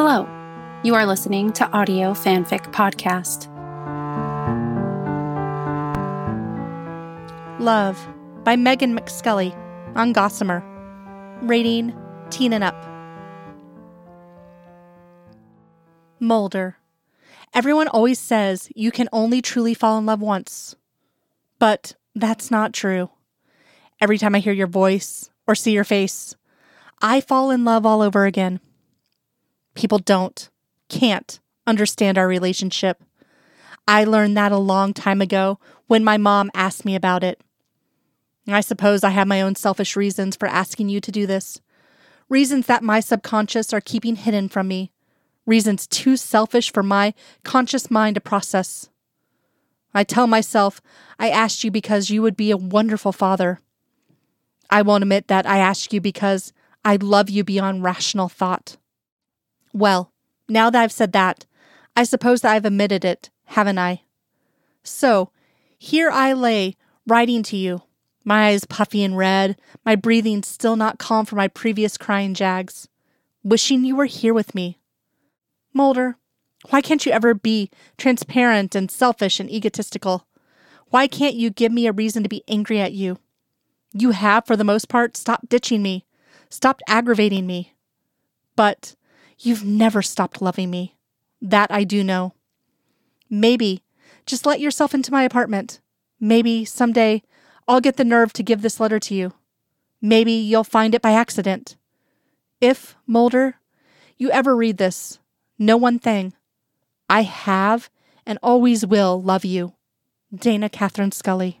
Hello, you are listening to Audio Fanfic Podcast. Love by Megan McScully on Gossamer. Rating teen and up. Mulder. Everyone always says you can only truly fall in love once. But that's not true. Every time I hear your voice or see your face, I fall in love all over again. People don't, can't understand our relationship. I learned that a long time ago when my mom asked me about it. I suppose I have my own selfish reasons for asking you to do this. Reasons that my subconscious are keeping hidden from me. Reasons too selfish for my conscious mind to process. I tell myself I asked you because you would be a wonderful father. I won't admit that I asked you because I love you beyond rational thought. Well, now that I've said that, I suppose that I've admitted it, haven't I? So, here I lay, writing to you, my eyes puffy and red, my breathing still not calm from my previous crying jags, wishing you were here with me. Mulder, why can't you ever be transparent and selfish and egotistical? Why can't you give me a reason to be angry at you? You have, for the most part, stopped ditching me, stopped aggravating me. But you've never stopped loving me. That I do know. Maybe just let yourself into my apartment. Maybe someday I'll get the nerve to give this letter to you. Maybe you'll find it by accident. If, Mulder, you ever read this, know one thing. I have and always will love you. Dana Catherine Scully.